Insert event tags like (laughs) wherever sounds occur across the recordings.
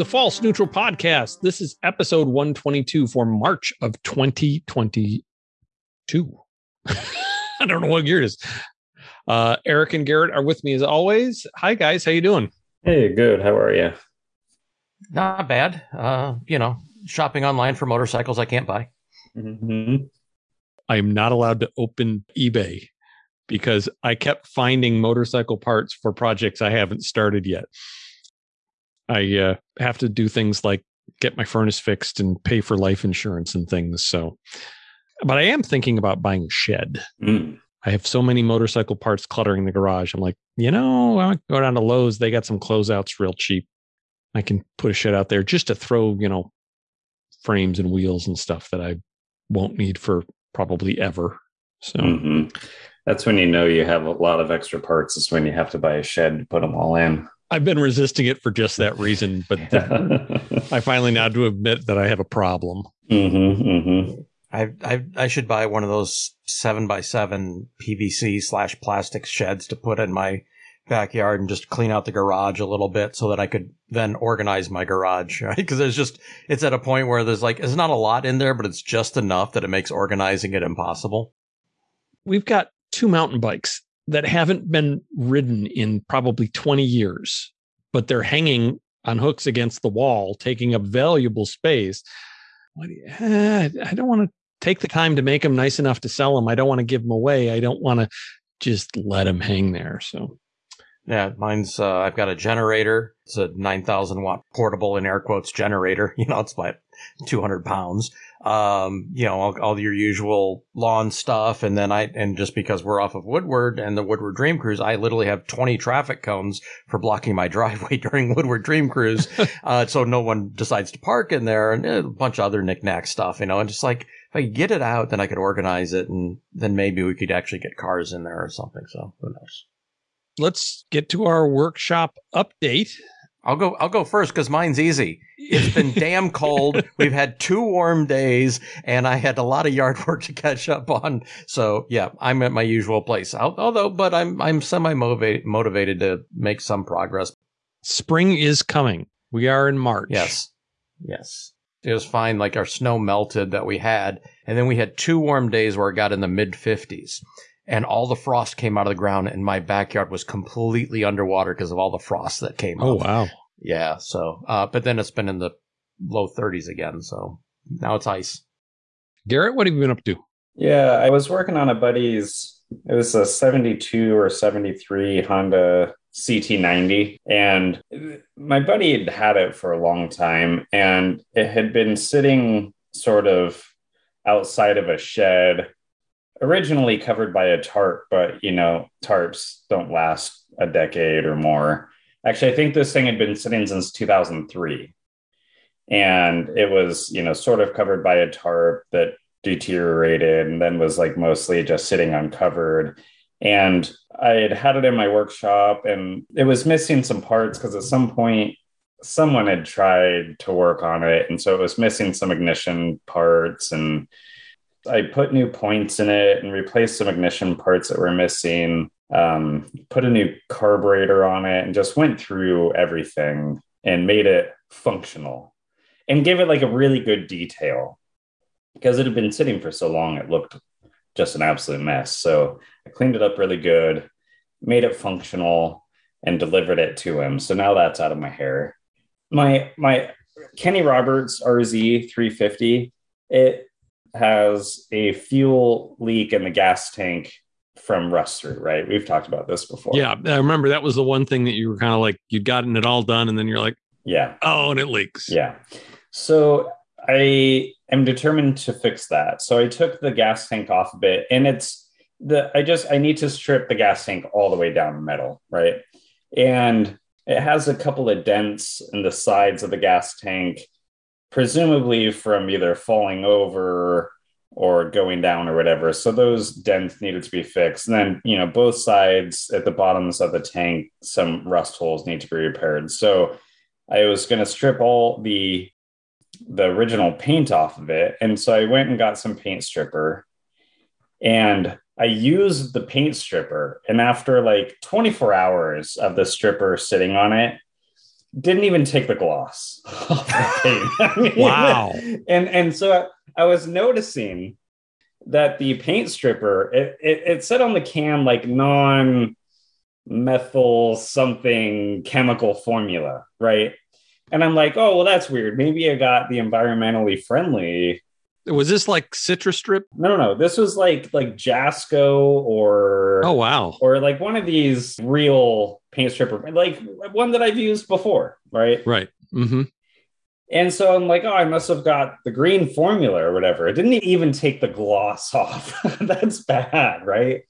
welcome to the False Neutral Podcast. This is episode 122 for March of 2022. (laughs) I don't know what year it is. Uh, Eric and Garrett are with me as always. Hi guys, how you doing? Hey, good. How are you? Not bad. Uh, you know, shopping online for motorcycles I can't buy. Mm-hmm. I am not allowed to open eBay because I kept finding motorcycle parts for projects I haven't started yet. I uh, have to do things like get my furnace fixed and pay for life insurance and things. So, but I am thinking about buying a shed. Mm. I have so many motorcycle parts cluttering the garage. I'm like, you know, I might go down to Lowe's. They got some closeouts real cheap. I can put a shed out there just to throw, you know, frames and wheels and stuff that I won't need for probably ever. So hmm That's when you know you have a lot of extra parts. Is when you have to buy a shed to put them all in. I've been resisting it for just that reason, but (laughs) mm-hmm, I finally now do admit that I have a problem. mm-hmm. I, I I should buy one of those seven by seven PVC slash plastic sheds to put in my backyard and just clean out the garage a little bit so that I could then organize my garage. (laughs) Right? Because there's just it's at a point where there's like there's not a lot in there, but it's just enough that it makes organizing it impossible. We've got two mountain bikes that haven't been ridden in probably 20 years, but they're hanging on hooks against the wall, taking up valuable space. Eh, I don't want to take the time to make them nice enough to sell them. I don't want to give them away. I don't want to just let them hang there. So Yeah, mine's uh, I've got a generator. It's a nine thousand watt portable in air quotes generator. (laughs) You know, it's about two hundred pounds. Um, you know, all, all your usual lawn stuff, and then I and just because we're off of Woodward and the Woodward Dream Cruise, I literally have twenty traffic cones for blocking my (laughs) driveway during Woodward Dream Cruise, (laughs) uh, so no one decides to park in there, and a bunch of other knickknack stuff. You know, and just like if I could get it out, then I could organize it, and then maybe we could actually get cars in there or something. So who knows. let's get to our workshop update. I'll go. I'll go first because mine's easy. It's been (laughs) damn cold. We've had two warm days, and I had a lot of yard work to catch up on. So yeah, I'm at my usual place. Al- Although, but I'm I'm semi motivated motivated to make some progress. Spring is coming. We are in March. Yes, yes. It was fine. Like our snow melted that we had, and then we had two warm days where it got in the mid 50s, and all the frost came out of the ground, and my backyard was completely underwater because of all the frost that came. Oh up. wow. Yeah. So, uh, but then it's been in the low 30s again. So now it's ice. Garrett, what have you been up to? Yeah, I was working on a buddy's. It was a 72 or 73 Honda CT90. And my buddy had had it for a long time and it had been sitting sort of outside of a shed, originally covered by a tarp, but you know, tarps don't last a decade or more. Actually, I think this thing had been sitting since 2003. And it was, you know, sort of covered by a tarp that deteriorated and then was like mostly just sitting uncovered. And I had had it in my workshop and it was missing some parts because at some point someone had tried to work on it. And so it was missing some ignition parts. And I put new points in it and replaced some ignition parts that were missing, um, put a new carburetor on it, and just went through everything and made it functional and gave it like a really good detail because it had been sitting for so long, it looked just an absolute mess. So I cleaned it up really good, made it functional, and delivered it to him. So now that's out of my hair. My my Kenny Roberts RZ 350, it has a fuel leak in the gas tank from rust through, right? We've talked about this before. Yeah, I remember that was the one thing that you were kind of like you'd gotten it all done, and then you're like, Yeah. oh, and it leaks. Yeah. So I am determined to fix that. So I took the gas tank off a bit and it's the I just I need to strip the gas tank all the way down the middle, right? And it has a couple of dents in the sides of the gas tank, presumably from either falling over or going down or whatever. So those dents needed to be fixed. And then, you know, both sides at the bottoms of the tank, some rust holes need to be repaired. So I was going to strip all the the original paint off of it. And so I went and got some paint stripper and I used the paint stripper. And after like 24 hours of the stripper sitting on it, didn't even take the gloss (laughs) off the paint. (laughs) I mean, Wow. And and so I was noticing that the paint stripper it, it, it said on the can like non methyl something chemical formula, right? And I'm like, oh well, that's weird. Maybe I got the environmentally friendly. Was this like citrus strip? No, no, no. This was like like Jasco or Oh wow. or like one of these real paint stripper, like one that I've used before, right? Right. mm-hmm. And so I'm like, oh, I must have got the green formula or whatever. It didn't even take the gloss (laughs) off. That's bad, right?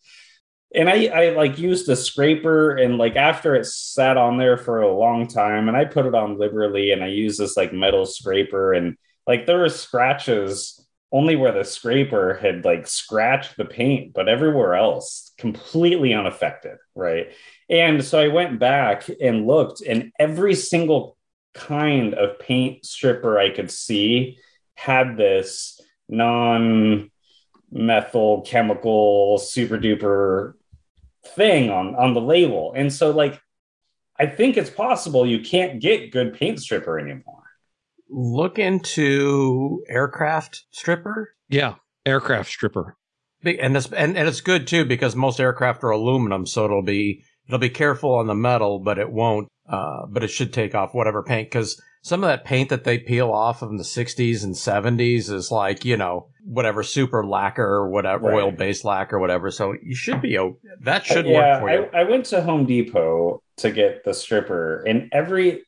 And I, I like used a scraper and like after it sat on there for a long time, and I put it on liberally, and I used this like metal scraper, and like there were scratches only where the scraper had like scratched the paint, but everywhere else completely unaffected, right? And so I went back and looked, and every single kind of paint stripper I could see had this non methyl chemical super duper thing on on the label. And so like I think it's possible you can't get good paint stripper anymore. Look into aircraft stripper. Yeah. Aircraft stripper. And this and, and it's good too because most aircraft are aluminum, so it'll be it'll be careful on the metal, but it won't. Uh, but it should take off whatever paint because some of that paint that they peel off in the 60s and 70s is like you know whatever super lacquer or whatever Right. oil based lacquer or whatever. So you should be o- that should yeah, work for you. I, I went to Home Depot to get the stripper, and every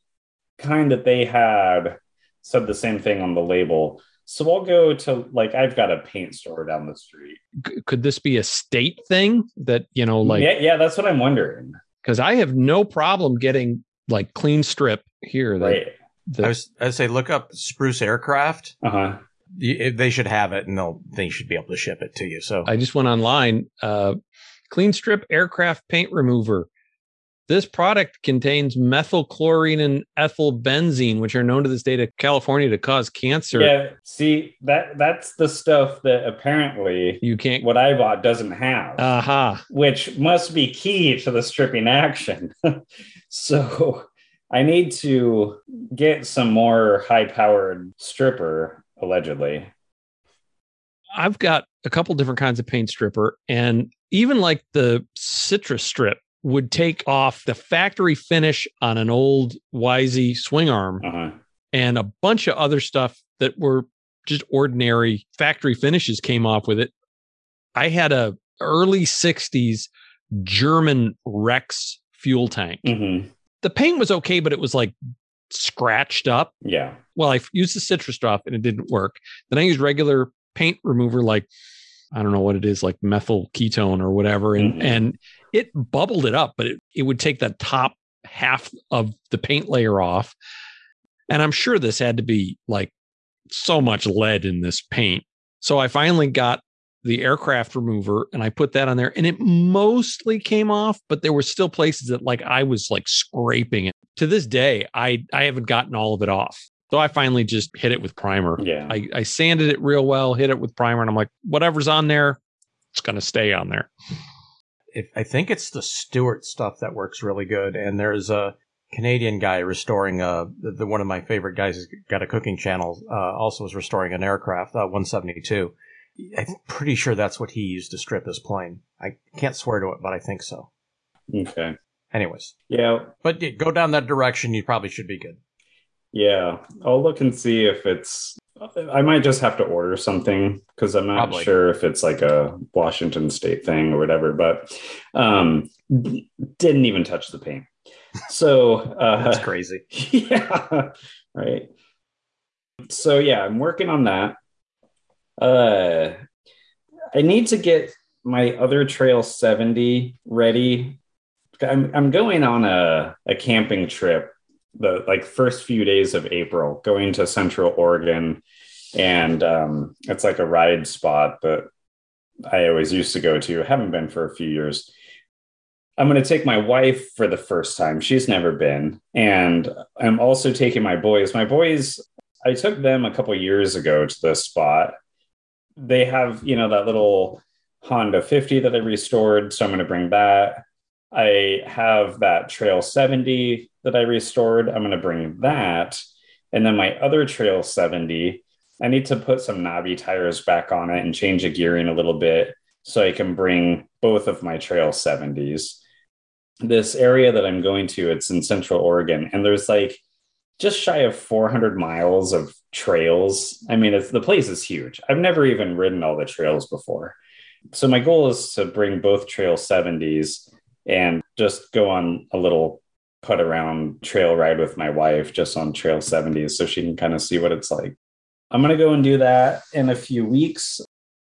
kind that they had said the same thing on the label. So I'll go to like I've got a paint store down the street. Could this be a state thing that, you know, like, yeah, yeah, that's what I'm wondering. because I have no problem getting like Klean-Strip here. That, Right. that- I was I'd say look up Spruce Aircraft. Uh huh. They should have it, and they'll they should be able to ship it to you. So I just went online. Uh, Klean-Strip aircraft paint remover. This product contains methyl methylchlorine and ethyl benzene, which are known to the state of California to cause cancer. Yeah. See that that's the stuff that apparently You can't. what I bought doesn't have. Aha. which must be key to the stripping action. (laughs) so I need to get some more high powered stripper, allegedly. I've got a couple different kinds of paint stripper, and even like the citrus strip would take off the factory finish on an old YZ swing arm Uh-huh. and a bunch of other stuff that were just ordinary factory finishes came off with it. I had a early 60s German Rex fuel tank. hmm The paint was okay, but it was like scratched up. Yeah. Well, I used the citrus stuff and it didn't work. Then I used regular paint remover, like I don't know what it is, like methyl ketone or whatever, and Mhm. and it bubbled it up, but it, it would take the top half of the paint layer off. And I'm sure this had to be like so much lead in this paint. So I finally got the aircraft remover and I put that on there and it mostly came off, but there were still places that like I was like scraping it. To this day, I I haven't gotten all of it off. So I finally just hit it with primer. Yeah. I, I sanded it real well, hit it with primer, and I'm like, whatever's on there, it's gonna stay on there. if, I think it's the Stewart stuff that works really good. And there's a Canadian guy restoring uh the, the one of my favorite guys has got a cooking channel. Uh, also is restoring an aircraft, uh, 172. I'm pretty sure that's what he used to strip his plane. I can't swear to it, but I think so. Okay. Anyways, Yeah. but yeah, go down that direction. You probably should be good. Yeah. I'll look and see if it's. I might just have to order something because I'm not Probably. sure if it's like a Washington State thing or whatever. But um, didn't even touch the paint. So uh, (laughs) That's crazy. (laughs) yeah right so yeah i'm working on that uh i need to get my other trail 70 ready i'm, I'm going on a, a camping trip the like first few days of april going to central oregon and um it's like a ride spot that i always used to go to haven't been for a few years I'm going to take my wife for the first time. She's never been. And I'm also taking my boys. My boys, I took them a couple years ago to this spot. They have, you know, that little Honda 50 that I restored. So I'm going to bring that. I have that Trail 70 that I restored, I'm going to bring that. And then my other Trail 70, I need to put some knobby tires back on it and change the gearing a little bit so I can bring both of my Trail 70s. This area that I'm going to, it's in Central Oregon, and there's like just shy of 400 miles of trails. I mean, the place is huge. I've never even ridden all the trails before. So my goal is to bring both Trail 70s and just go on a little put around trail ride with my wife just on Trail 70s so she can kind of see what it's like. I'm going to go and do that in a few weeks.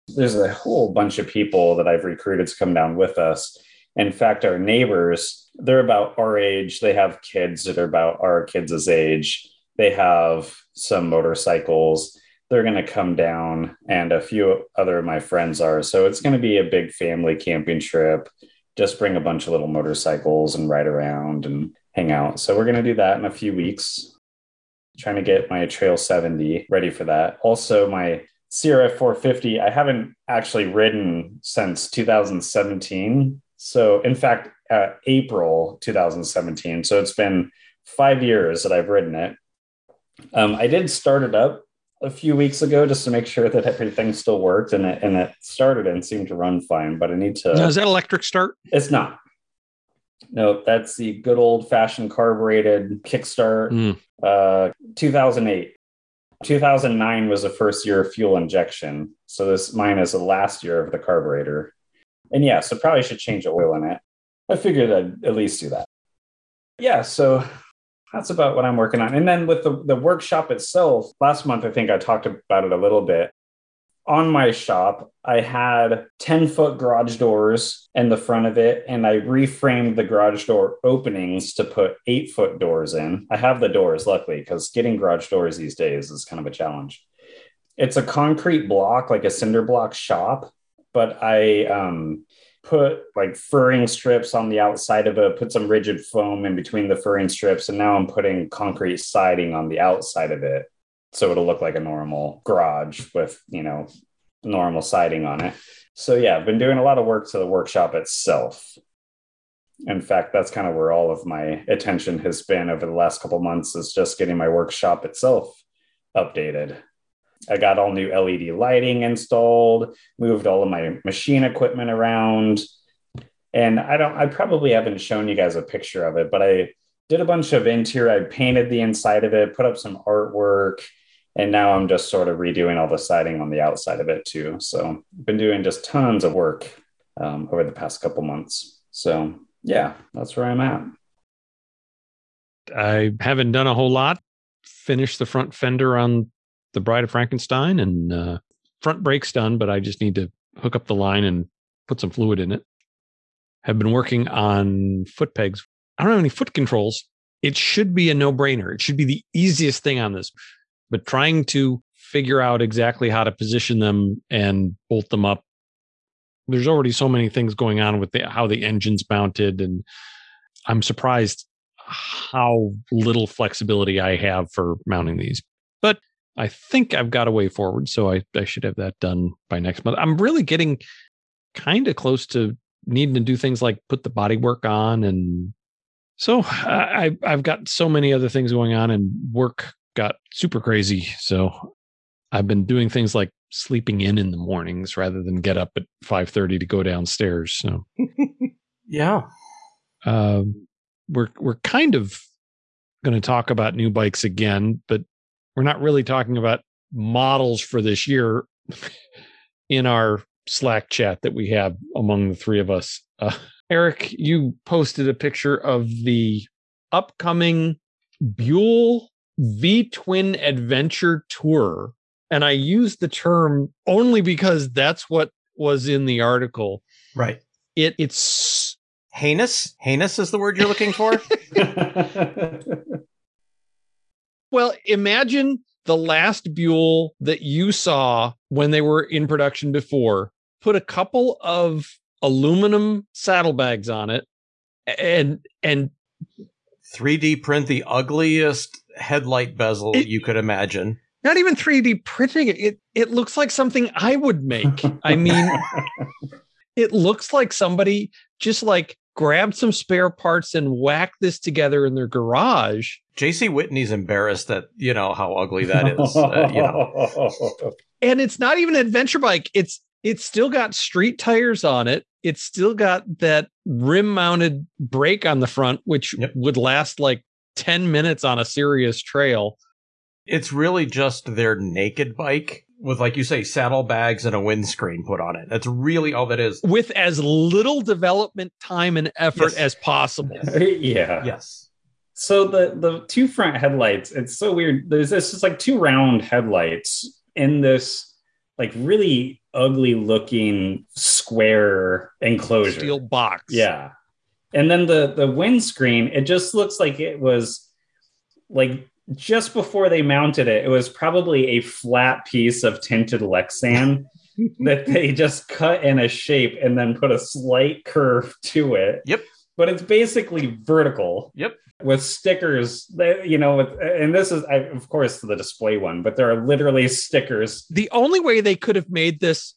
There's a whole bunch of people that I've recruited to come down with us. In fact, our neighbors, they're about our age. They have kids that are about our kids' age. They have some motorcycles. They're going to come down, and a few other of my friends are. So it's going to be a big family camping trip. Just bring a bunch of little motorcycles and ride around and hang out. So we're going to do that in a few weeks. Trying to get my Trail 70 ready for that. Also, my CRF 450, I haven't actually ridden since 2017. So, in fact, uh, April 2017. So it's been five years that I've ridden it. Um, I did start it up a few weeks ago just to make sure that everything still worked, and it and it started and seemed to run fine. But I need to. Now, is that electric start? It's not. No, that's the good old fashioned carbureted kickstart. Mm. Uh, 2008. 2009 was the first year of fuel injection. So this mine is the last year of the carburetor. And yeah, so probably should change the oil in it. I figured I'd at least do that. Yeah, so that's about what I'm working on. And then with the, the workshop itself, last month I think I talked about it a little bit on my shop, I had 10 foot garage doors in the front of it, and I reframed the garage door openings to put eight foot doors in. I have the doors, luckily, because getting garage doors these days is kind of a challenge. It's a concrete block, like a cinder block shop, but I um, put like furring strips on the outside of it, put some rigid foam in between the furring strips, and now I'm putting concrete siding on the outside of it. So it'll look like a normal garage with you know normal siding on it. So yeah i've been doing a lot of work to the workshop itself. In fact that's kind of where all of my attention has been over the last couple months is just getting my workshop itself updated i got all new led lighting installed moved all of my machine equipment around and i don't i probably haven't shown you guys a picture of it but i did a bunch of interior i painted the inside of it put up some artwork and now I'm just sort of redoing all the siding on the outside of it too. So I've been doing just tons of work um, over the past couple months. So yeah, that's where I'm at. I haven't done a whole lot. Finished the front fender on the Bride of Frankenstein, and uh, front brakes done, but I just need to hook up the line and put some fluid in it. Have been working on foot pegs. I don't have any foot controls. It should be a no brainer. It should be the easiest thing on this but trying to figure out exactly how to position them and bolt them up. There's already so many things going on with the, how the engine's mounted, and I'm surprised how little flexibility I have for mounting these. But I think I've got a way forward, so I, I should have that done by next month. I'm really getting kind of close to needing to do things like put the body work on and so I, I've got so many other things going on and work got super crazy. So I've been doing things like sleeping in in the mornings rather than get up at 5:30 to go downstairs. So (laughs) yeah. Um, we're we're kind of going to talk about new bikes again, but we're not really talking about models for this year (laughs) in our Slack chat that we have among the three of us. Uh, Eric, you posted a picture of the upcoming Buell V Twin Adventure Tour. And I use the term only because that's what was in the article. Right. It it's heinous. Heinous is the word you're looking for. (laughs) (laughs) well, imagine the last Buell that you saw when they were in production before. Put a couple of aluminum saddlebags on it and and 3D print the ugliest headlight bezel it, you could imagine. Not even 3D printing it. It it looks like something I would make. I mean, (laughs) it looks like somebody just like grabbed some spare parts and whacked this together in their garage. JC Whitney's embarrassed that you know how ugly that is. uh, you know, (laughs) And it's not even an adventure bike. It's it's still got street tires on it. It's still got that rim mounted brake on the front, which Yep. would last like 10 minutes on a serious trail. it's really just their naked bike with, like you say, saddlebags and a windscreen put on it. That's really all that is. with as little development time and effort Yes. as possible. (laughs) yeah. Yes. So the the two front headlights, it's so weird. There's this just like two round headlights in this like really ugly looking square enclosure. Steel box. Yeah. And then the the windscreen, it just looks like it was like just before they mounted it, it was probably a flat piece of tinted Lexan (laughs) that they just cut in a shape and then put a slight curve to it. Yep. But it's basically vertical. Yep. With stickers, that you know, with, and this is, I, of course, the display one, but there are literally stickers. The only way they could have made this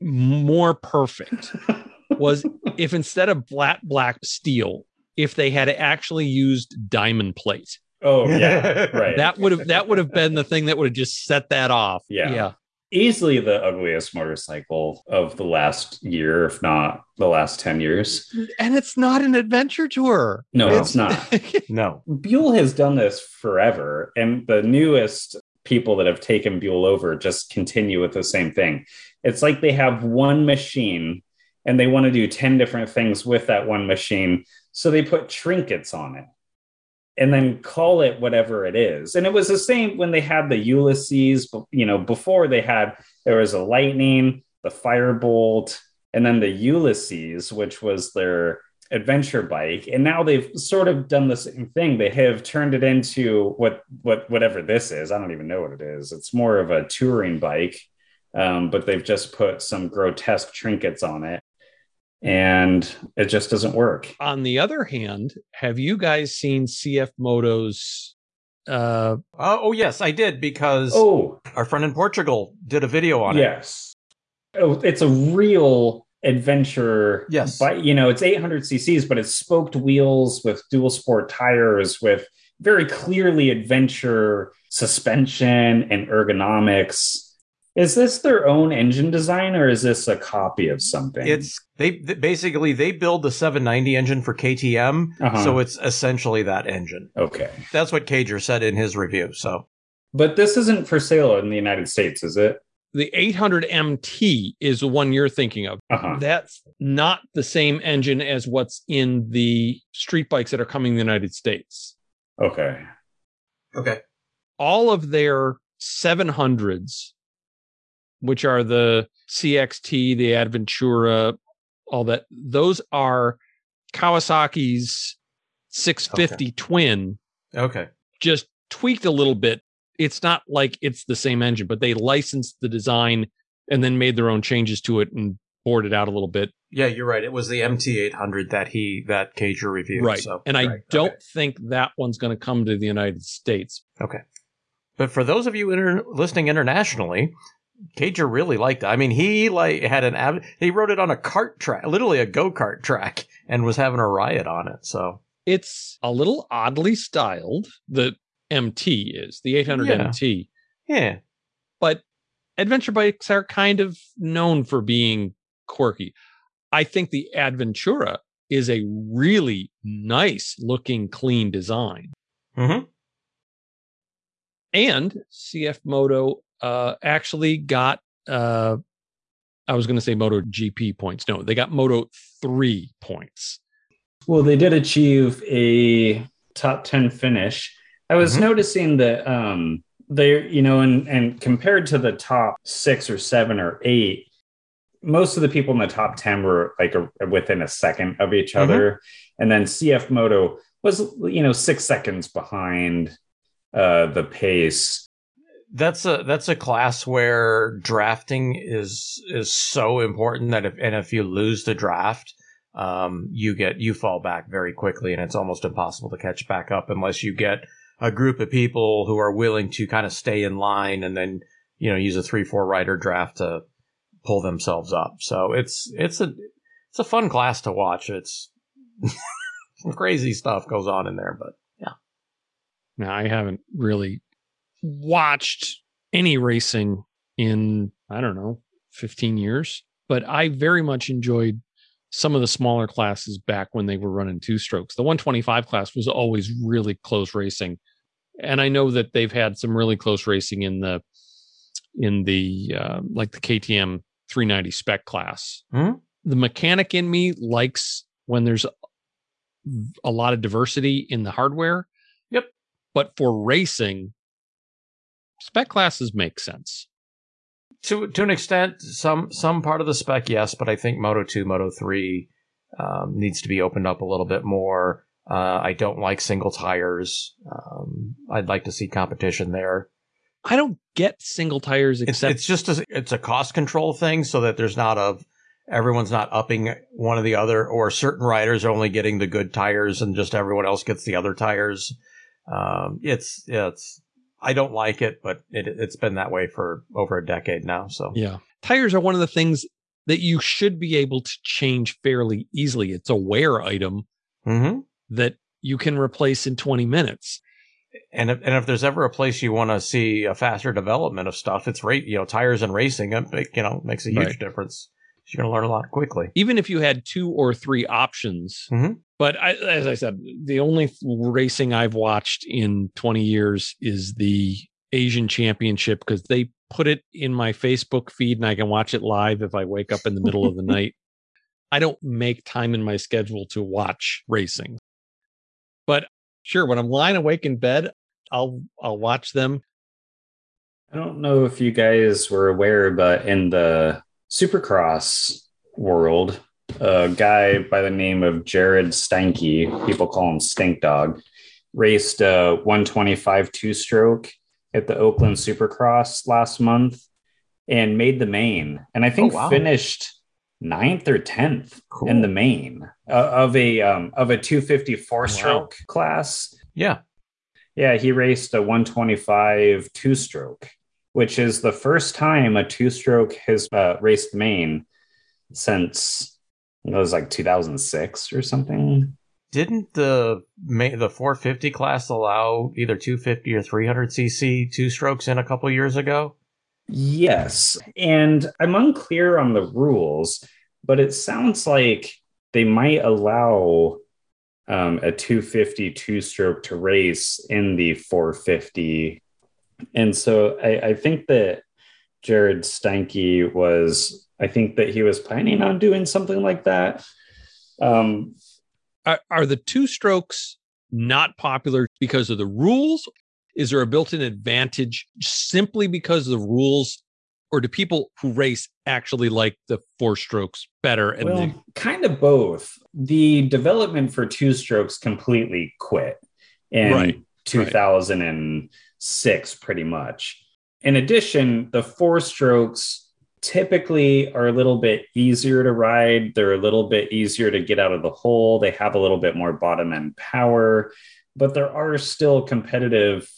more perfect (laughs) was if instead of flat black steel, if they had actually used diamond plate. Oh yeah, (laughs) right. That would have that would have been the thing that would have just set that off. Yeah. Yeah. easily the ugliest motorcycle of the last year, if not the last 10 years. And it's not an adventure tour. No, It's- it's not. (laughs) No. Buell has done this forever, and the newest people that have taken Buell over just continue with the same thing. It's like they have one machine and they want to do 10 different things with that one machine. So they put trinkets on it and then call it whatever it is. And it was the same when they had the Ulysses, you know, before they had there was a lightning, the firebolt, and then the Ulysses, which was their adventure bike. And now they've sort of done the same thing. They have turned it into what what whatever this is. I don't even know what it is. It's more of a touring bike um, but they've just put some grotesque trinkets on it and it just doesn't work. On the other hand, have you guys seen CF Moto's uh Uh, oh yes, I did because oh. our friend in Portugal did a video on it. yes. Oh, it's a real adventure. Yes. but you know it's 800 cc's but it's spoked wheels with dual sport tires with very clearly adventure suspension and ergonomics is this their own engine design or is this a copy of something It's they, they basically they build the 790 engine for KTM, Uh-huh. so it's essentially that engine. okay That's what Cager said in his review. So but this isn't for sale in the united states is it the 800 MT is the one you're thinking of. uh-huh That's not the same engine as what's in the street bikes that are coming to the United States. okay okay, All of their 700s, which are the CXT, the Adventura, all that, those are Kawasaki's 650 twin, okay, just tweaked a little bit. It's not like it's the same engine, but they licensed the design and then made their own changes to it and bored it out a little bit. yeah, you're right. It was the MT800 that he that Cager reviewed. right. So and I don't okay. think that one's going to come to the United States. Okay, but for those of you inter- listening internationally, Cager really liked it. I mean, he like had an he rode it on a cart track, literally a go kart track, and was having a riot on it. So It's a little oddly styled. The MT is the 800 Yeah. MT, yeah, but adventure bikes are kind of known for being quirky. I think the Adventura is a really nice looking, clean design. hmm and CF Moto uh, actually got uh, I was going to say Moto GP points. No, they got Moto 3 points. Well, they did achieve a top 10 finish. I was Mhm. noticing that um they you know and and compared to the top 6 or 7 or 8 most of the people in the top 10 were like a, within a second of each Mhm. other and then CF Moto was you know 6 seconds behind uh the pace. That's a that's a class where drafting is is so important that if and if you lose the draft, um, you get you fall back very quickly, and it's almost impossible to catch back up unless you get a group of people who are willing to kind of stay in line and then you know use a three four rider draft to pull themselves up. So it's it's a it's a fun class to watch. It's (laughs) some crazy stuff goes on in there, but yeah. Now I haven't really watched any racing in I don't know 15 years, but I very much enjoyed some of the smaller classes back when they were running two strokes. The 125 class was always really close racing. And I know that they've had some really close racing in the in the uh, like the KTM 390 spec class. Hmm? The mechanic in me likes when there's a lot of diversity in the hardware. Yep. But for racing, spec classes make sense. To to an extent, some some part of the spec, yes, but I think Moto two, Moto three um, needs to be opened up a little bit more. Uh, I don't like single tires. Um, I'd like to see competition there. I don't get single tires It's, except it's just a, it's a cost control thing, so that there's not a everyone's not upping one or the other, or certain riders are only getting the good tires and just everyone else gets the other tires. Um, it's it's I don't like it, but it, it's been that way for over a decade now. So Yeah. Tires are one of the things that you should be able to change fairly easily. It's a wear item Mhm. that you can replace in 20 minutes. And if, and if there's ever a place you want to see a faster development of stuff, it's rate you know tires and racing. It you know makes a huge Right. difference. You're going to learn a lot quickly. Even if you had two or three options. Mhm. But I, as I said, the only racing I've watched in 20 years is the Asian Championship because they put it in my Facebook feed and I can watch it live if I wake up in the middle of the (laughs) night. I don't make time in my schedule to watch racing. But sure, when I'm lying awake in bed, I'll I'll watch them. I don't know if you guys were aware, but in the Supercross world, a guy by the name of Jared Steinke, people call him Stink Dog, raced a 125 two stroke at the Oakland Supercross last month and made the main. And I think Oh, wow. finished ninth or 10th Cool. in the main uh, of a um, of a 254 stroke class. Yeah. Yeah, he raced a 125 two stroke, which is the first time a two stroke has uh, raced main since it was like 2006 or something. Didn't the the 450 class allow either 250 or 300 cc two strokes in a couple years ago? Yes. And I'm unclear on the rules, but it sounds like they might allow um, a 250 two stroke to race in the 450. And so I, I think that Jared Steinke was, I think that he was planning on doing something like that. Um, Are, are the two strokes not popular because of the rules? Is there a built-in advantage simply because of the rules, or do people who race actually like the four strokes better? And well, the, kind of both. The development for two strokes completely quit in Right, 2006, pretty much. In addition, the four strokes typically are a little bit easier to ride. They're a little bit easier to get out of the hole. They have a little bit more bottom end power, but there are still competitive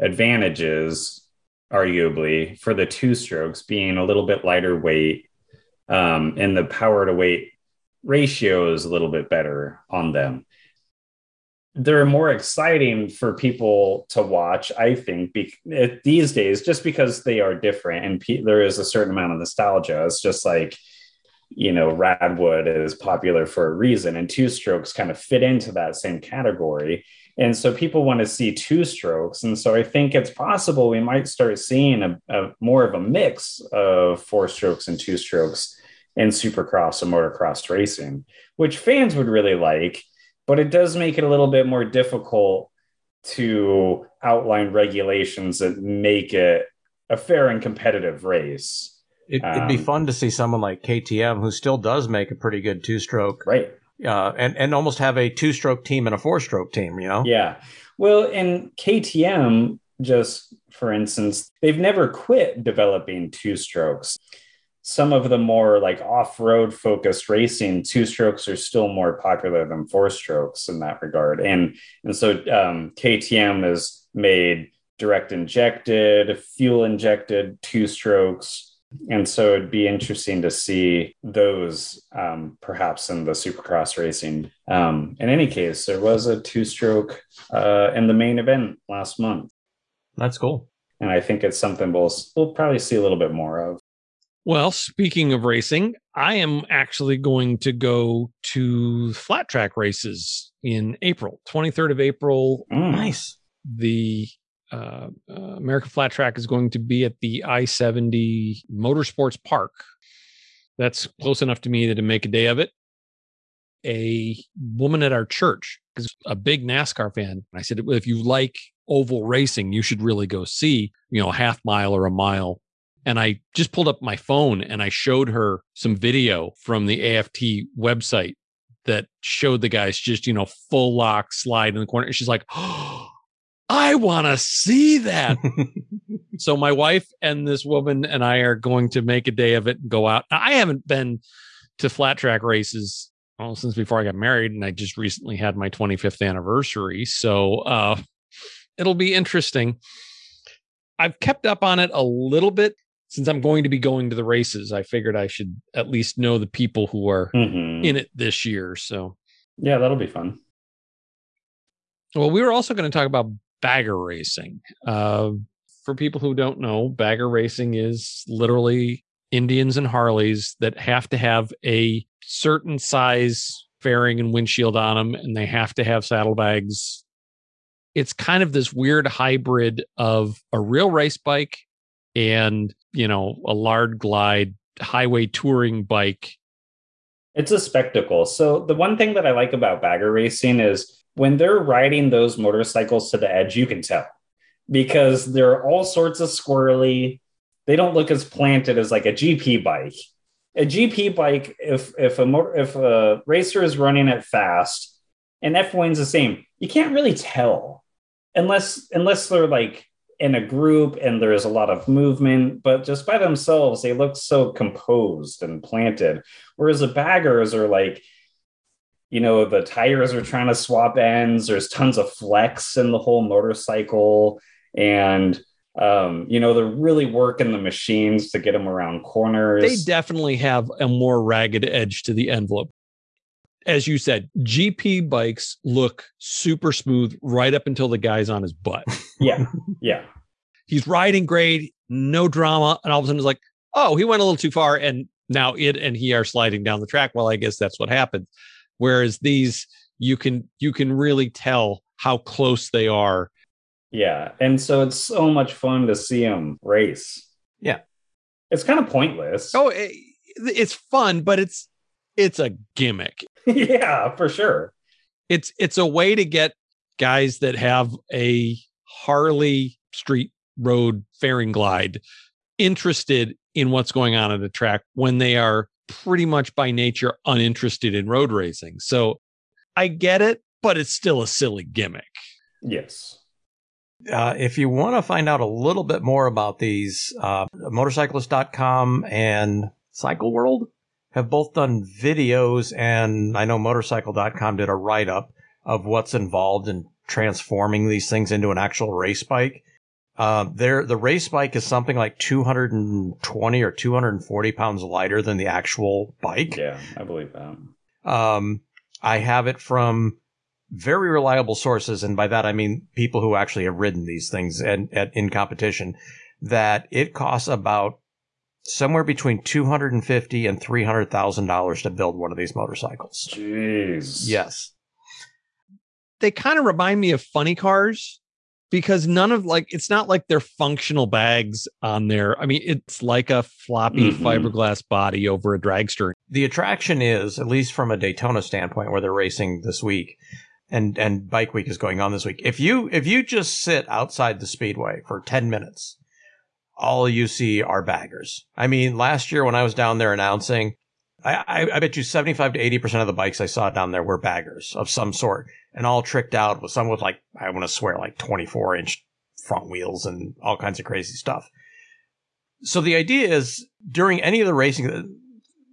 advantages, arguably, for the two strokes being a little bit lighter weight um, and the power to weight ratio is a little bit better on them. They're more exciting for people to watch, I think, be- eh, these days, just because they are different and pe- there is a certain amount of nostalgia. It's just like, you know, Radwood is popular for a reason, and two strokes kind of fit into that same category. And so people want to see two strokes. And so I think it's possible we might start seeing a, a more of a mix of four strokes and two strokes in supercross and motocross racing, which fans would really like, but it does make it a little bit more difficult to outline regulations that make it a fair and competitive race. It, it'd be Um, fun to see someone like KTM who still does make a pretty good two stroke, Right. uh, and and almost have a two stroke team and a four stroke team. You know, Yeah. Well, in KTM, just for instance, they've never quit developing two strokes. Some of the more like off road focused racing, two strokes are still more popular than four strokes in that regard. And, and so um, KTM has made direct injected, fuel injected two strokes And so it'd be interesting to see those um, perhaps in the supercross racing. Um, in any case, there was a two stroke uh, in the main event last month. That's cool. And I think it's something we'll, we'll probably see a little bit more of. Well, speaking of racing, I am actually going to go to flat track races in April, 23rd of April. Mm. Nice. The uh, uh, American Flat Track is going to be at the I 70 Motorsports Park. That's close enough to me to make a day of it. A woman at our church is a big NASCAR fan. I said, if you like oval racing, you should really go see, you know, a half mile or a mile and I just pulled up my phone and I showed her some video from the AFT website that showed the guys just, you know, full lock slide in the corner. And she's like, oh, (gasps) I want to see that. (laughs) so my wife and this woman and I are going to make a day of it and go out. Now, I haven't been to flat track races well, since before I got married, and I just recently had my 25th anniversary. So uh, it'll be interesting. I've kept up on it a little bit since I'm going to be going to the races, I figured I should at least know the people who are Mhm. in it this year. So, Yeah, that'll be fun. well, we were also going to talk about bagger racing. Uh, for people who don't know, bagger racing is literally Indians and Harleys that have to have a certain size fairing and windshield on them, and they have to have saddlebags. It's kind of this weird hybrid of a real race bike and, you know, a lard glide highway touring bike. It's a spectacle. So the one thing that I like about bagger racing is when they're riding those motorcycles to the edge, you can tell because they're all sorts of squirrely. They don't look as planted as like a GP bike. A GP bike, if if a motor, if a racer is running it fast, and F1's the same, you can't really tell unless unless they're like in a group and there's a lot of movement. But just by themselves, they look so composed and planted. Whereas the baggers are like, you know, the tires are trying to swap ends. There's tons of flex in the whole motorcycle. And, um, you know, they're really working the machines to get them around corners. They definitely have a more ragged edge to the envelope. As you said, GP bikes look super smooth right up until the guy's on his butt. (laughs) yeah. Yeah. He's riding great, no drama. And all of a sudden it's like, oh, he went a little too far. And now it and he are sliding down the track. Well, I guess that's what happens. Whereas these, you can you can really tell how close they are. Yeah. And so it's so much fun to see them race. Yeah. It's kind of pointless. Oh, it, it's fun, but it's it's a gimmick. (laughs) yeah, for sure. It's it's a way to get guys that have a Harley street road fairing glide interested in what's going on at a track when they are pretty much by nature uninterested in road racing. So I get it, but it's still a silly gimmick. Yes. Uh, if you want to find out a little bit more about these, uh, motorcyclist.com and Cycle World have both done videos, and I know motorcycle.com did a write up of what's involved in transforming these things into an actual race bike. Uh, there, the race bike is something like 220 or 240 pounds lighter than the actual bike. Yeah, I believe that. Um, I have it from very reliable sources, and by that I mean people who actually have ridden these things and, at in competition. That it costs about somewhere between two hundred and fifty and three hundred thousand dollars to build one of these motorcycles. Jeez. Yes, They kind of remind me of funny cars because none of like it's not like they're functional bags on there. I mean, it's like a floppy Mhm. fiberglass body over a dragster. the attraction is at least from a Daytona standpoint, where they're racing this week, and and Bike Week is going on this week. If you if you just sit outside the speedway for ten minutes, all you see are baggers. I mean, last year when I was down there announcing, I, I, I bet you seventy five to eighty percent of the bikes I saw down there were baggers of some sort, and all tricked out with some with like I want to swear like twenty four inch front wheels and all kinds of crazy stuff. So the idea is during any of the racing,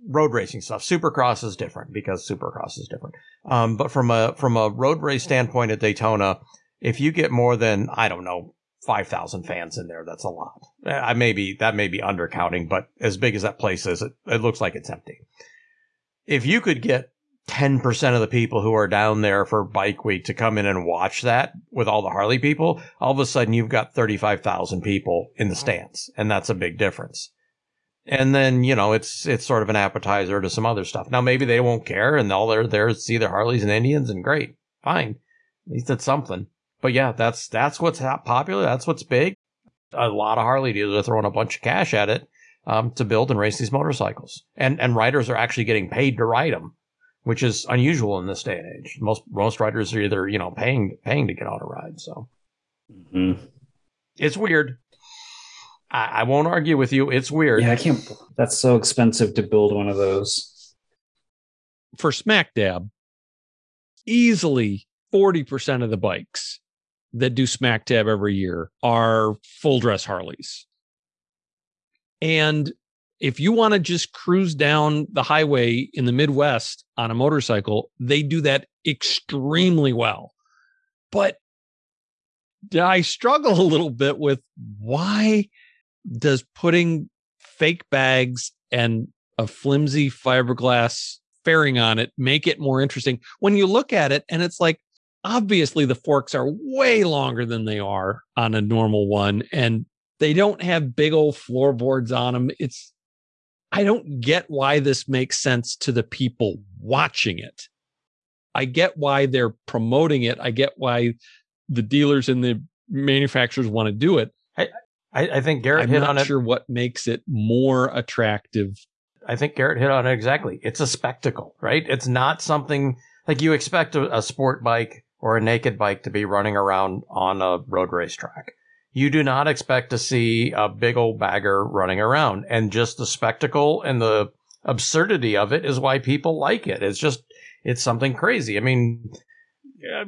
road racing stuff. Supercross is different because Supercross is different. Um, but from a from a road race standpoint at Daytona, if you get more than I don't know 5,000 fans in there. That's a lot. I may be, that may be undercounting, but as big as that place is, it, it looks like it's empty. If you could get 10% of the people who are down there for bike week to come in and watch that with all the Harley people, all of a sudden you've got 35,000 people in the stands. And that's a big difference. And then, you know, it's, it's sort of an appetizer to some other stuff. Now, maybe they won't care and all they're there to see their Harleys and Indians and great. Fine. At least it's something. But yeah, that's, that's what's popular. That's what's big. A lot of Harley dealers are throwing a bunch of cash at it. Um, to build and race these motorcycles, and and riders are actually getting paid to ride them which is unusual in this day and age. Most most riders are either you know paying paying to get on a ride, so mm-hmm. it's weird. I, I, won't argue with you. It's weird. Yeah, I can't. That's so expensive to build one of those. For Smack Dab, easily forty percent of the bikes that do Smack Dab every year are full dress Harleys. And if you want to just cruise down the highway in the Midwest on a motorcycle, they do that extremely well. But I struggle a little bit with why does putting fake bags and a flimsy fiberglass fairing on it make it more interesting when you look at it and it's like obviously the forks are way longer than they are on a normal one and they don't have big old floorboards on them it's I don't get why this makes sense to the people watching it. I get why they're promoting it. I get why the dealers and the manufacturers want to do it. I, I, I think Garrett I'm hit on it. Not sure, what makes it more attractive? I think Garrett hit on it exactly. It's a spectacle, right? It's not something like you expect a, a sport bike or a naked bike to be running around on a road racetrack you do not expect to see a big old bagger running around. And just the spectacle and the absurdity of it is why people like it. It's just, it's something crazy. I mean,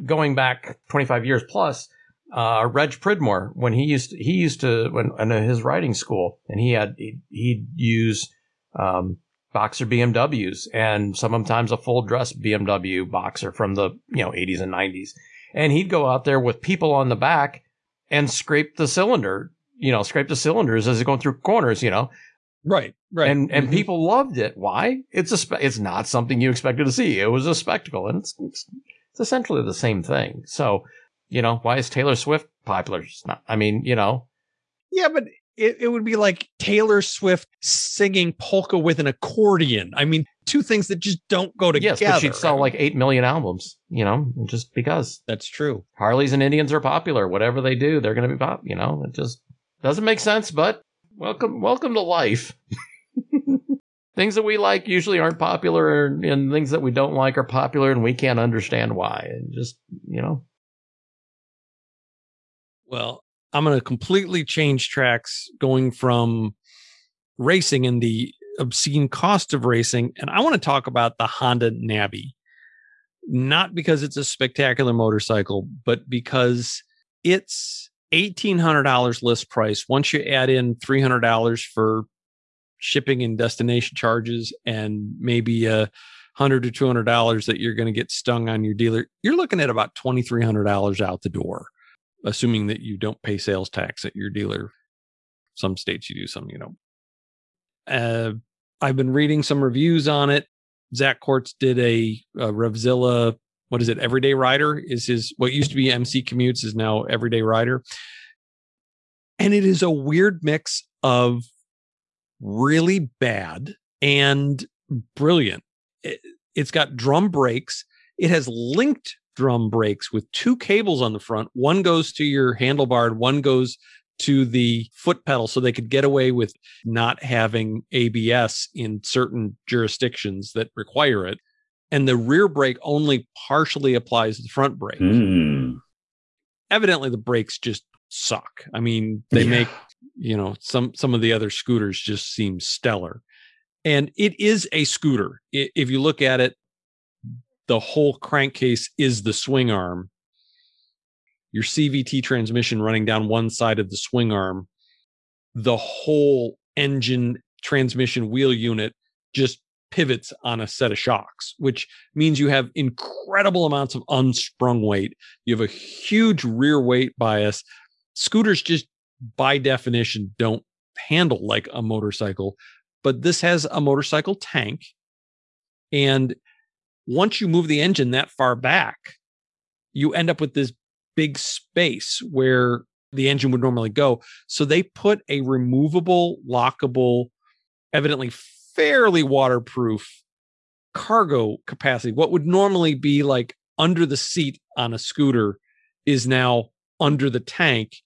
going back 25 years plus, uh, Reg Pridmore, when he used to, he used to, when in his riding school, and he had, he, he'd use, um, boxer BMWs and sometimes a full dress BMW boxer from the, you know, 80s and 90s. And he'd go out there with people on the back and scrape the cylinder, you know, scrape the cylinders as it's going through corners, you know. Right, right. And and mm-hmm. people loved it. Why? It's a spe- it's not something you expected to see. It was a spectacle, and it's, it's, it's essentially the same thing. So, you know, why is Taylor Swift popular? Not. I mean, you know. Yeah, but it, it would be like Taylor Swift singing polka with an accordion. I mean, two things that just don't go together. Yes, but she'd sell like eight million albums, you know, just because. That's true. Harleys and Indians are popular. Whatever they do, they're going to be pop. You know, it just doesn't make sense. But welcome, welcome to life. (laughs) things that we like usually aren't popular, and things that we don't like are popular, and we can't understand why. And just you know. Well, I'm going to completely change tracks, going from racing and the obscene cost of racing. And I want to talk about the Honda Navi, not because it's a spectacular motorcycle, but because it's $1,800 list price. Once you add in $300 for shipping and destination charges and maybe a hundred to two hundred dollars that you're going to get stung on your dealer, you're looking at about twenty three hundred dollars out the door, assuming that you don't pay sales tax at your dealer. Some states you do, some you don't. Uh, I've been reading some reviews on it. Zack Courts did a, a Revzilla. What is it? Everyday Rider is his. What used to be MC Commutes is now Everyday Rider, and it is a weird mix of really bad and brilliant. It, it's got drum brakes. It has linked drum brakes with two cables on the front. One goes to your handlebar, one goes to the foot pedal so they could get away with not having ABS in certain jurisdictions that require it. And the rear brake only partially applies to the front brake. Mm. Evidently, the brakes just suck. I mean, they yeah. make, you know, some some of the other scooters just seem stellar. And it is a scooter. If you look at it, the whole crankcase is the swing arm your CVT transmission running down one side of the swing arm, the whole engine transmission wheel unit just pivots on a set of shocks, which means you have incredible amounts of unsprung weight. You have a huge rear weight bias. scooters just by definition don't handle like a motorcycle, but this has a motorcycle tank. And once you move the engine that far back, you end up with this big space where the engine would normally go. So they put a removable, lockable, evidently fairly waterproof cargo capacity. What would normally be like under the seat on a scooter is now under the tank.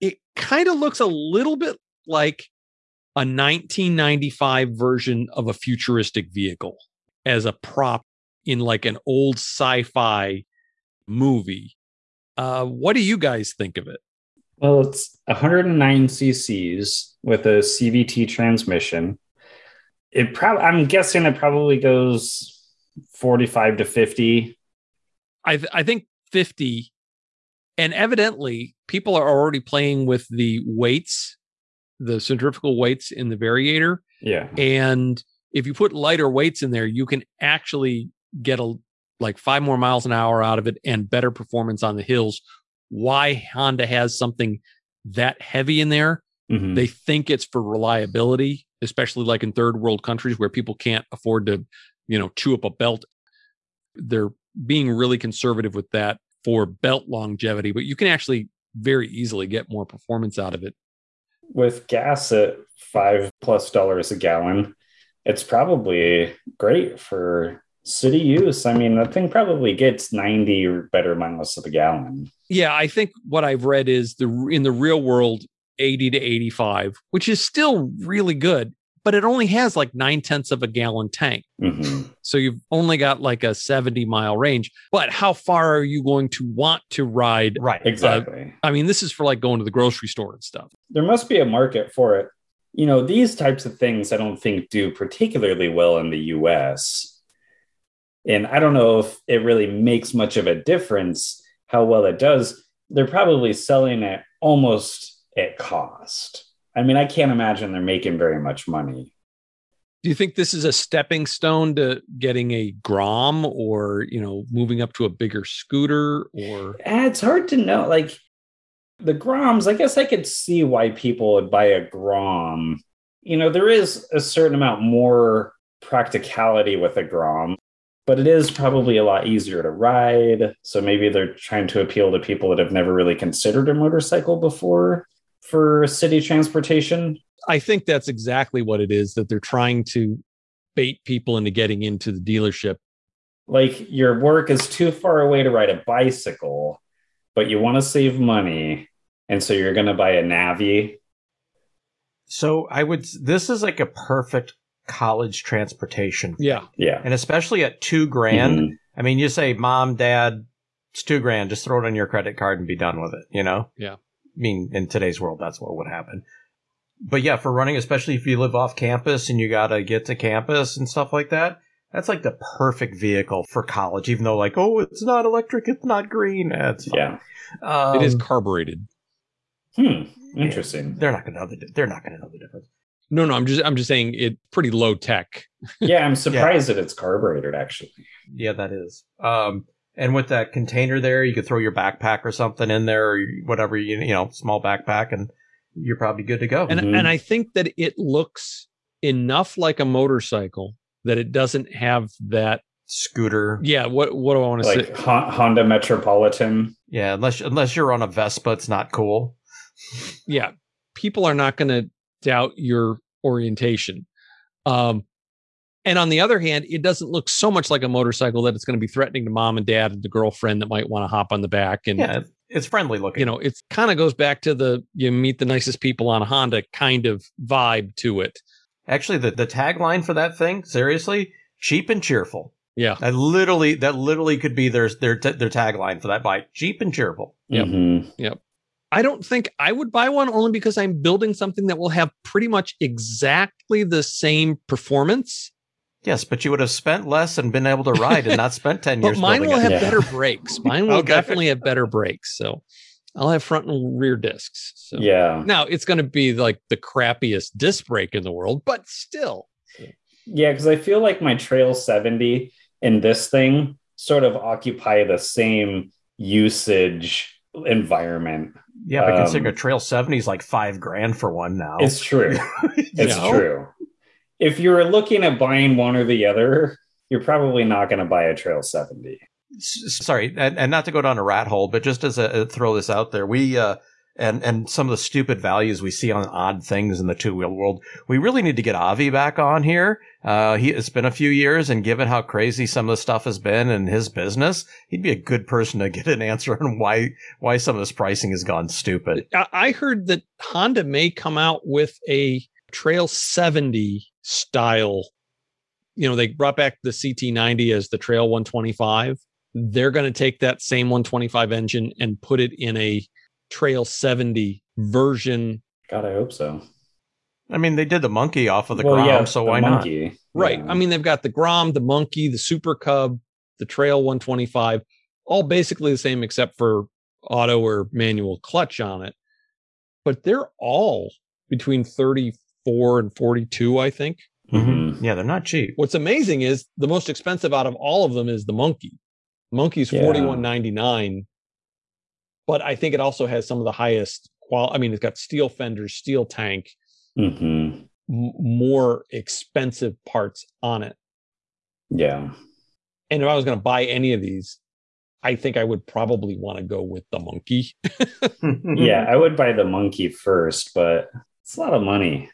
It kind of looks a little bit like a 1995 version of a futuristic vehicle as a prop in like an old sci-fi movie. Uh, what do you guys think of it? Well, it's 109 cc's with a CVT transmission. It probably, I'm guessing it probably goes 45 to 50. I th- I think 50 and evidently people are already playing with the weights, the centrifugal weights in the variator. Yeah. And if you put lighter weights in there, you can actually get a like five more miles an hour out of it and better performance on the hills. Why Honda has something that heavy in there? Mhm. They think it's for reliability, especially like in third world countries where people can't afford to, you know, chew up a belt. They're being really conservative with that for belt longevity, but you can actually very easily get more performance out of it. with gas at five plus dollars a gallon, it's probably great for city use. I mean, the thing probably gets 90 or better miles to the gallon. Yeah, I think what I've read is the in the real world 80 to 85, which is still really good, but it only has like nine tenths of a gallon tank. Mhm. So you've only got like a 70 mile range. But how far are you going to want to ride? Right. Exactly. I mean, this is for like going to the grocery store and stuff. there must be a market for it. You know, these types of things I don't think do particularly well in the US. And I don't know if it really makes much of a difference how well it does. They're probably selling it almost at cost. I mean, I can't imagine they're making very much money. Do you think this is a stepping stone to getting a Grom or, you know, moving up to a bigger scooter or Eh, It's hard to know. Like the Groms, I guess I could see why people would buy a Grom. You know, there is a certain amount more practicality with a Grom, but it is probably a lot easier to ride. So maybe they're trying to appeal to people that have never really considered a motorcycle before for city transportation. I think that's exactly what it is that they're trying to bait people into getting into the dealership. Like your work is too far away to ride a bicycle, but you want to save money. And so you're going to buy a Navi. So I would. This is like a perfect college transportation, Yeah. Yeah. and especially at two grand. Mhm. I mean, you say, "Mom, Dad, it's two grand. Just throw it on your credit card and be done with it." You know? Yeah. I mean, in today's world, that's what would happen. But yeah, for running, especially if you live off campus and you got to get to campus and stuff like that, that's like the perfect vehicle for college. Even though, like, oh, it's not electric, it's not green. That's Yeah. um, it is carbureted. Hmm. Interesting. They're not gonna know the. They're not gonna know the difference. No, no, I'm just I'm just saying it pretty low tech. (laughs) yeah, I'm surprised that it's carbureted actually. Yeah, that is. Um, and with that container there, you could throw your backpack or something in there, or whatever you you know, small backpack, and you're probably good to go. And Mhm. and I think that it looks enough like a motorcycle that it doesn't have that Scooter, yeah, what what do I want to Like say? Hon- Honda Metropolitan. yeah, unless unless you're on a Vespa, it's not cool. yeah, people are not going to doubt your orientation. Um, and on the other hand, it doesn't look so much like a motorcycle that it's going to be threatening to mom and dad and the girlfriend that might want to hop on the back. And Yeah, it's friendly looking. you know, it kind of goes back to the you meet the nicest people on a Honda kind of vibe to it. actually, the the tagline for that thing, seriously, cheap and cheerful. Yeah, That literally, that literally could be their their their tagline for that bike: cheap and cheerful. Yep. Mhm. I don't think I would buy one only because I'm building something that will have pretty much exactly the same performance, Yes, but you would have spent less and been able to ride, and not spent ten (laughs) but years. mine will building have. Yeah. better brakes. (laughs) Mine will Okay. definitely have better brakes. So I'll have front and rear discs. So Yeah. now it's going to be like the crappiest disc brake in the world, but still. Yeah, because I feel like my Trail 70 and this thing sort of occupy the same usage environment. Yeah, but Um, considering a Trail 70 is like five grand for one now. It's true. (laughs) It's know? true. If you're looking at buying one or the other, you're probably not going to buy a Trail 70. S- sorry, and, and not to go down a rat hole, but just as a, throw this out there, we uh, and and some of the stupid values we see on odd things in the two wheel world, we really need to get Avi back on here. Uh, he it's been a few years, and given how crazy some of the stuff has been in his business, he'd be a good person to get an answer on why why some of this pricing has gone stupid. I heard that Honda may come out with a Trail 70 style. You know, they brought back the CT90 as the Trail 125. They're going to take that same 125 engine and put it in a Trail 70 version. God, I hope so. I mean, they did the monkey off of the Well, Grom, yeah, so the why not? Right. Yeah. I mean, they've got the Grom, the Monkey, the Super Cub, the Trail 125, all basically the same except for auto or manual clutch on it. But they're all between 34 and 42, I think. Mhm. Yeah, they're not cheap. What's amazing is the most expensive out of all of them is the Monkey. Monkey's Yeah. 41.99, but I think it also has some of the highest qual. I mean, it's got steel fenders, steel tank, Mhm. m- more expensive parts on it. Yeah. And if I was going to buy any of these, I think I would probably want to go with the monkey. (laughs) Yeah. I would buy the monkey first, but it's a lot of money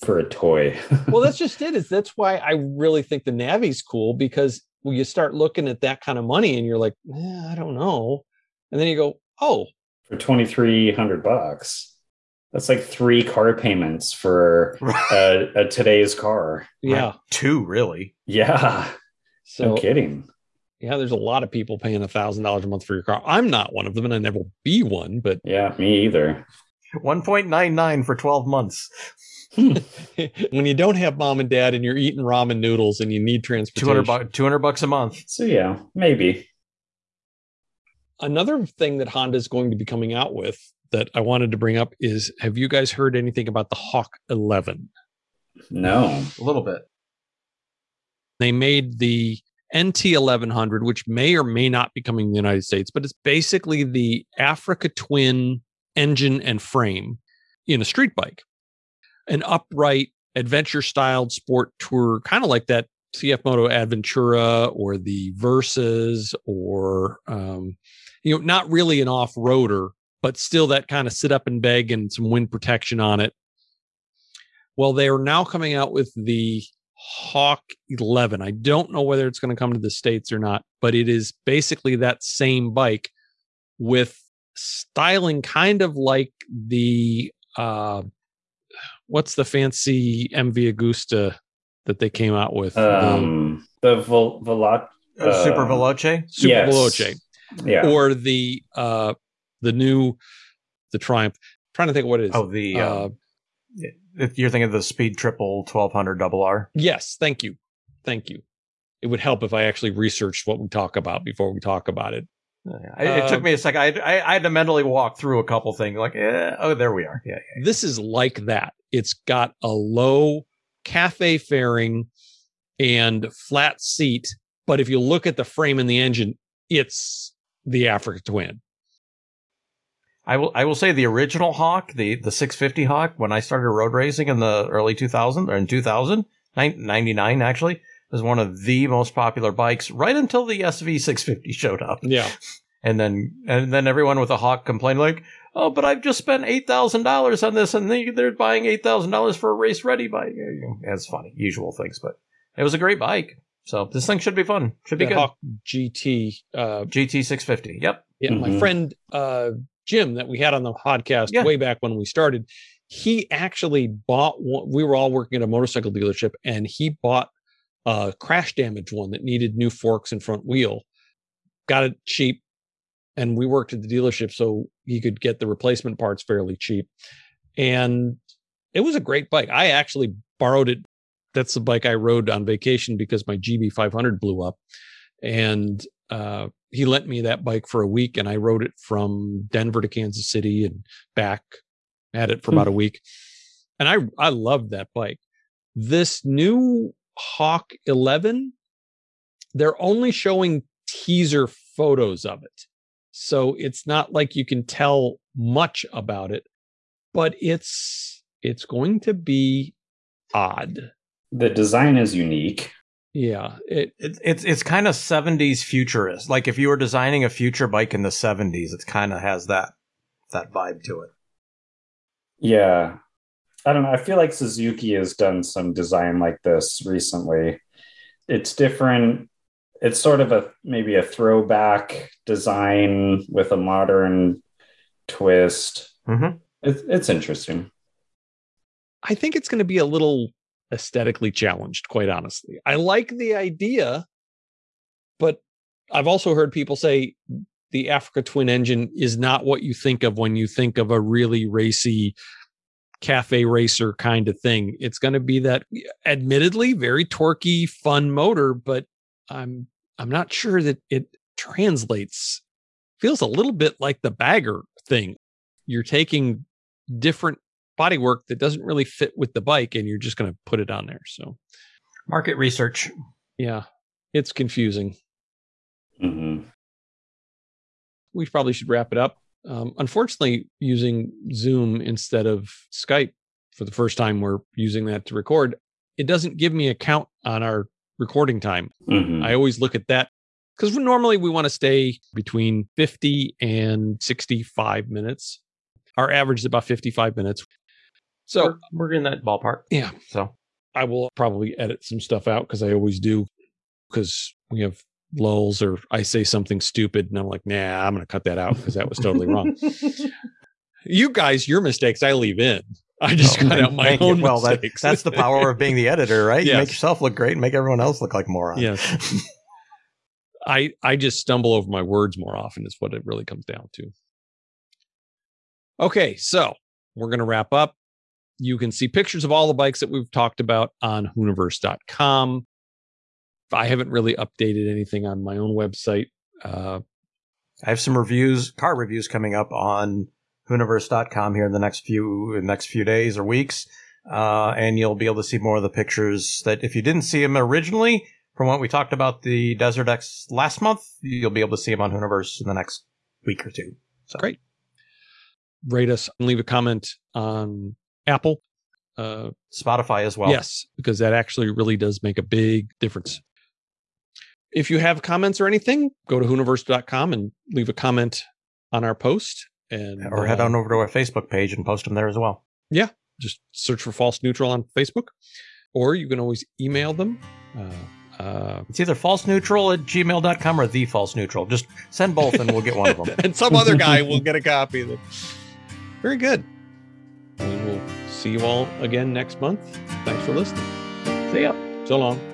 for a toy. (laughs) well, that's just it. Is that's why I really think the Navi's cool because when you start looking at that kind of money and you're like, eh, I don't know, and then you go, oh, for 2300 bucks. That's like three car payments for (laughs) a, a today's car. yeah. Two, really. Yeah. So no kidding. yeah, there's a lot of people paying a thousand dollars a month for your car. I'm not one of them, and I never will be one. But Yeah, me either. 1.99 for 12 months. Hmm. (laughs) when you don't have mom and dad and you're eating ramen noodles and you need transportation, 200, bu- 200 bucks a month. So yeah, maybe. Another thing that Honda is going to be coming out with that I wanted to bring up is have you guys heard anything about the Hawk 11? No. A little bit. They made the NT 1100, which may or may not be coming to the United States, but it's basically the Africa Twin engine and frame in a street bike, an upright adventure styled sport tour, kind of like that CF Moto Adventura or the Versys or, um, you know, not really an off roader, but still that kind of sit up and beg and some wind protection on it. Well, they are now coming out with the Hawk 11. I don't know whether it's going to come to the States or not, but it is basically that same bike with styling kind of like the, uh, what's the fancy MV Agusta that they came out with? The Um, the Vol- Velat. Uh, Super Um, Veloce? Super yes. Veloce. Yeah. or the uh the new the Triumph. trying to think of what it is. Oh, the. uh, Uh, if you're thinking of the Speed Triple 1200 double R. yes, thank you, thank you. It would help if I actually researched what we talk about before we talk about it. It, it took Um, me a second. I, I, I had to mentally walk through a couple things like, eh, oh, there we are. Yeah. yeah. This is like that. It's got a low cafe fairing and flat seat, but if you look at the frame and the engine, it's the Africa Twin. I will. I will say the original Hawk, the the 650 Hawk, when I started road racing in the early 2000 or in 2000, 99 actually, was one of the most popular bikes right until the SV 650 (laughs) showed up, Yeah. and then and then everyone with a Hawk complained like, oh, but I've just spent eight thousand dollars on this, and they, they're buying eight thousand dollars for a race ready bike. Yeah, It's funny, usual things, but it was a great bike. So this thing should be fun. Should be The good. Hawk GT uh GT 650. Yep. Yeah, my Mhm. friend uh, Jim that we had on the podcast Yeah. way back when we started, he actually bought one. We were all working at a motorcycle dealership, and he bought a crash damage one that needed new forks and front wheel. Got it cheap, and we worked at the dealership, so he could get the replacement parts fairly cheap. And it was a great bike. I actually borrowed it. That's the bike I rode on vacation because my GB500 blew up, and uh, he lent me that bike for a week and I rode it from Denver to Kansas City and back. Had it for Hmm. about a week. And I I loved that bike. This new Hawk 11, they're only showing teaser photos of it. So it's not like you can tell much about it, but it's it's going to be odd. The design is unique. Yeah, it, It's it's it's kind of 70s futurist. Like if you were designing a future bike in the 70s, it kind of has that that vibe to it. Yeah. I don't know. I feel like Suzuki has done some design like this recently. It's different. It's sort of a maybe a throwback design with a modern twist. Mm-hmm. It's, it's interesting. I think it's going to be a little aesthetically challenged, quite honestly. I like the idea, but I've also heard people say the Africa Twin engine is not what you think of when you think of a really racy cafe racer kind of thing. It's going to be that admittedly very torquey, fun motor, but I'm I'm not sure that it translates. Feels a little bit like the bagger thing. You're taking different bodywork that doesn't really fit with the bike and you're just going to put it on there. So, Market research. yeah, it's confusing. hmm We probably should wrap it up. Um, unfortunately, using Zoom instead of Skype for the first time, we're using that to record. It doesn't give me a count on our recording time. hmm I always look at that because normally we want to stay between 50 and 65 minutes. Our average is about 55 minutes. So we're, we're in that ballpark. Yeah. So I will probably edit some stuff out because I always do because we have lulls or I say something stupid and I'm like, nah, I'm going to cut that out because that was totally wrong. (laughs) You guys, your mistakes I leave in. I just Oh, cut out (laughs) my you. own Well, that, that's the power of being the editor, right? You make yourself look great and make everyone else look like morons. yes. (laughs) I I just stumble over my words more often is what it really comes down to. Okay, so we're going to wrap up. You can see pictures of all the bikes that we've talked about on hooniverse.com. I haven't really updated anything on my own website. Uh, I have some reviews, car reviews coming up on Hooniverse.com here in the next few next few days or weeks, uh, and you'll be able to see more of the pictures that if you didn't see them originally from what we talked about the Desert X last month, you'll be able to see them on Hooniverse in the next week or two. So Great. rate us and leave a comment on Apple. Uh, Spotify as well. Yes, because that actually really does make a big difference. If you have comments or anything, go to hooniverse.com and leave a comment on our post and Or head uh, on over to our Facebook page and post them there as well. Yeah, just search for false neutral on Facebook. Or you can always email them. Uh, uh, It's either false neutral at gmail.com or the false neutral. Just send both and we'll get one of (laughs) them. and some other guy will get a (laughs) copy of it. Very good. And we'll see you all again next month. Thanks for listening. See ya. So long.